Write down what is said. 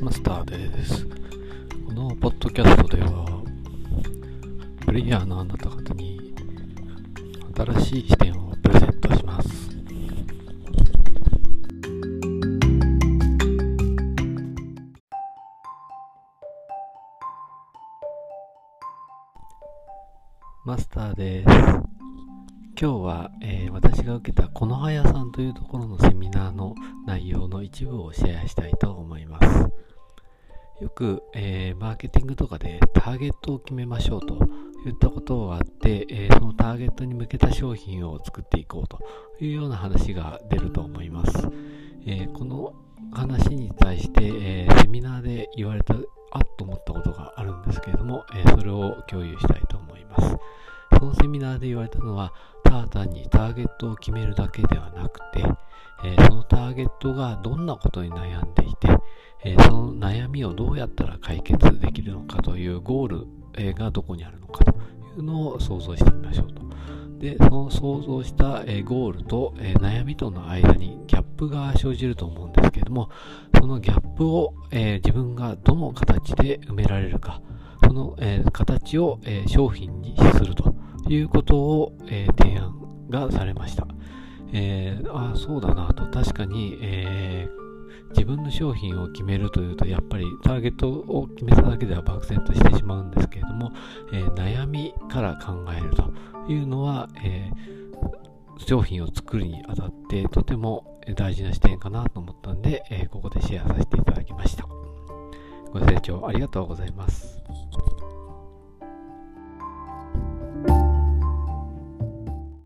マスターです。このポッドキャストでは、プレイヤーのあなた方に新しい視点をプレゼントします。マスターです。今日は、えーが受けたこのはやさんというところのセミナーの内容の一部をシェアしたいと思います。よく、えーマーケティングとかでターゲットを決めましょうといったことがあって、えーそのターゲットに向けた商品を作っていこうというような話が出ると思います。えーこの話に対して、えセミナーで言われたあっと思ったことがあるんですけれども、えそれを共有したいと思います。そのセミナーで言われたのは、ただ単にターゲットを決めるだけではなくて、えーそのターゲットがどんなことに悩んでいて、えーその悩みをどうやったら解決できるのかというゴール、えーがどこにあるのかというのを想像してみましょうと。で、その想像した、えゴールと、え悩みとの間にギャップが生じると思うんですけれども、そのギャップを、え自分がどの形で埋められるか、その、え形を、え商品にするということを、えー提案がされました。えーああ、そうだなと、確かに、えー自分の商品を決めるというと、やっぱりターゲットを決めただけでは漠然としてしまうんですけれども、え悩みから考えるというのは、え商品を作るにあたってとても大事な視点かなと思ったんで、えここでシェアさせていただきました。ご清聴ありがとうございます。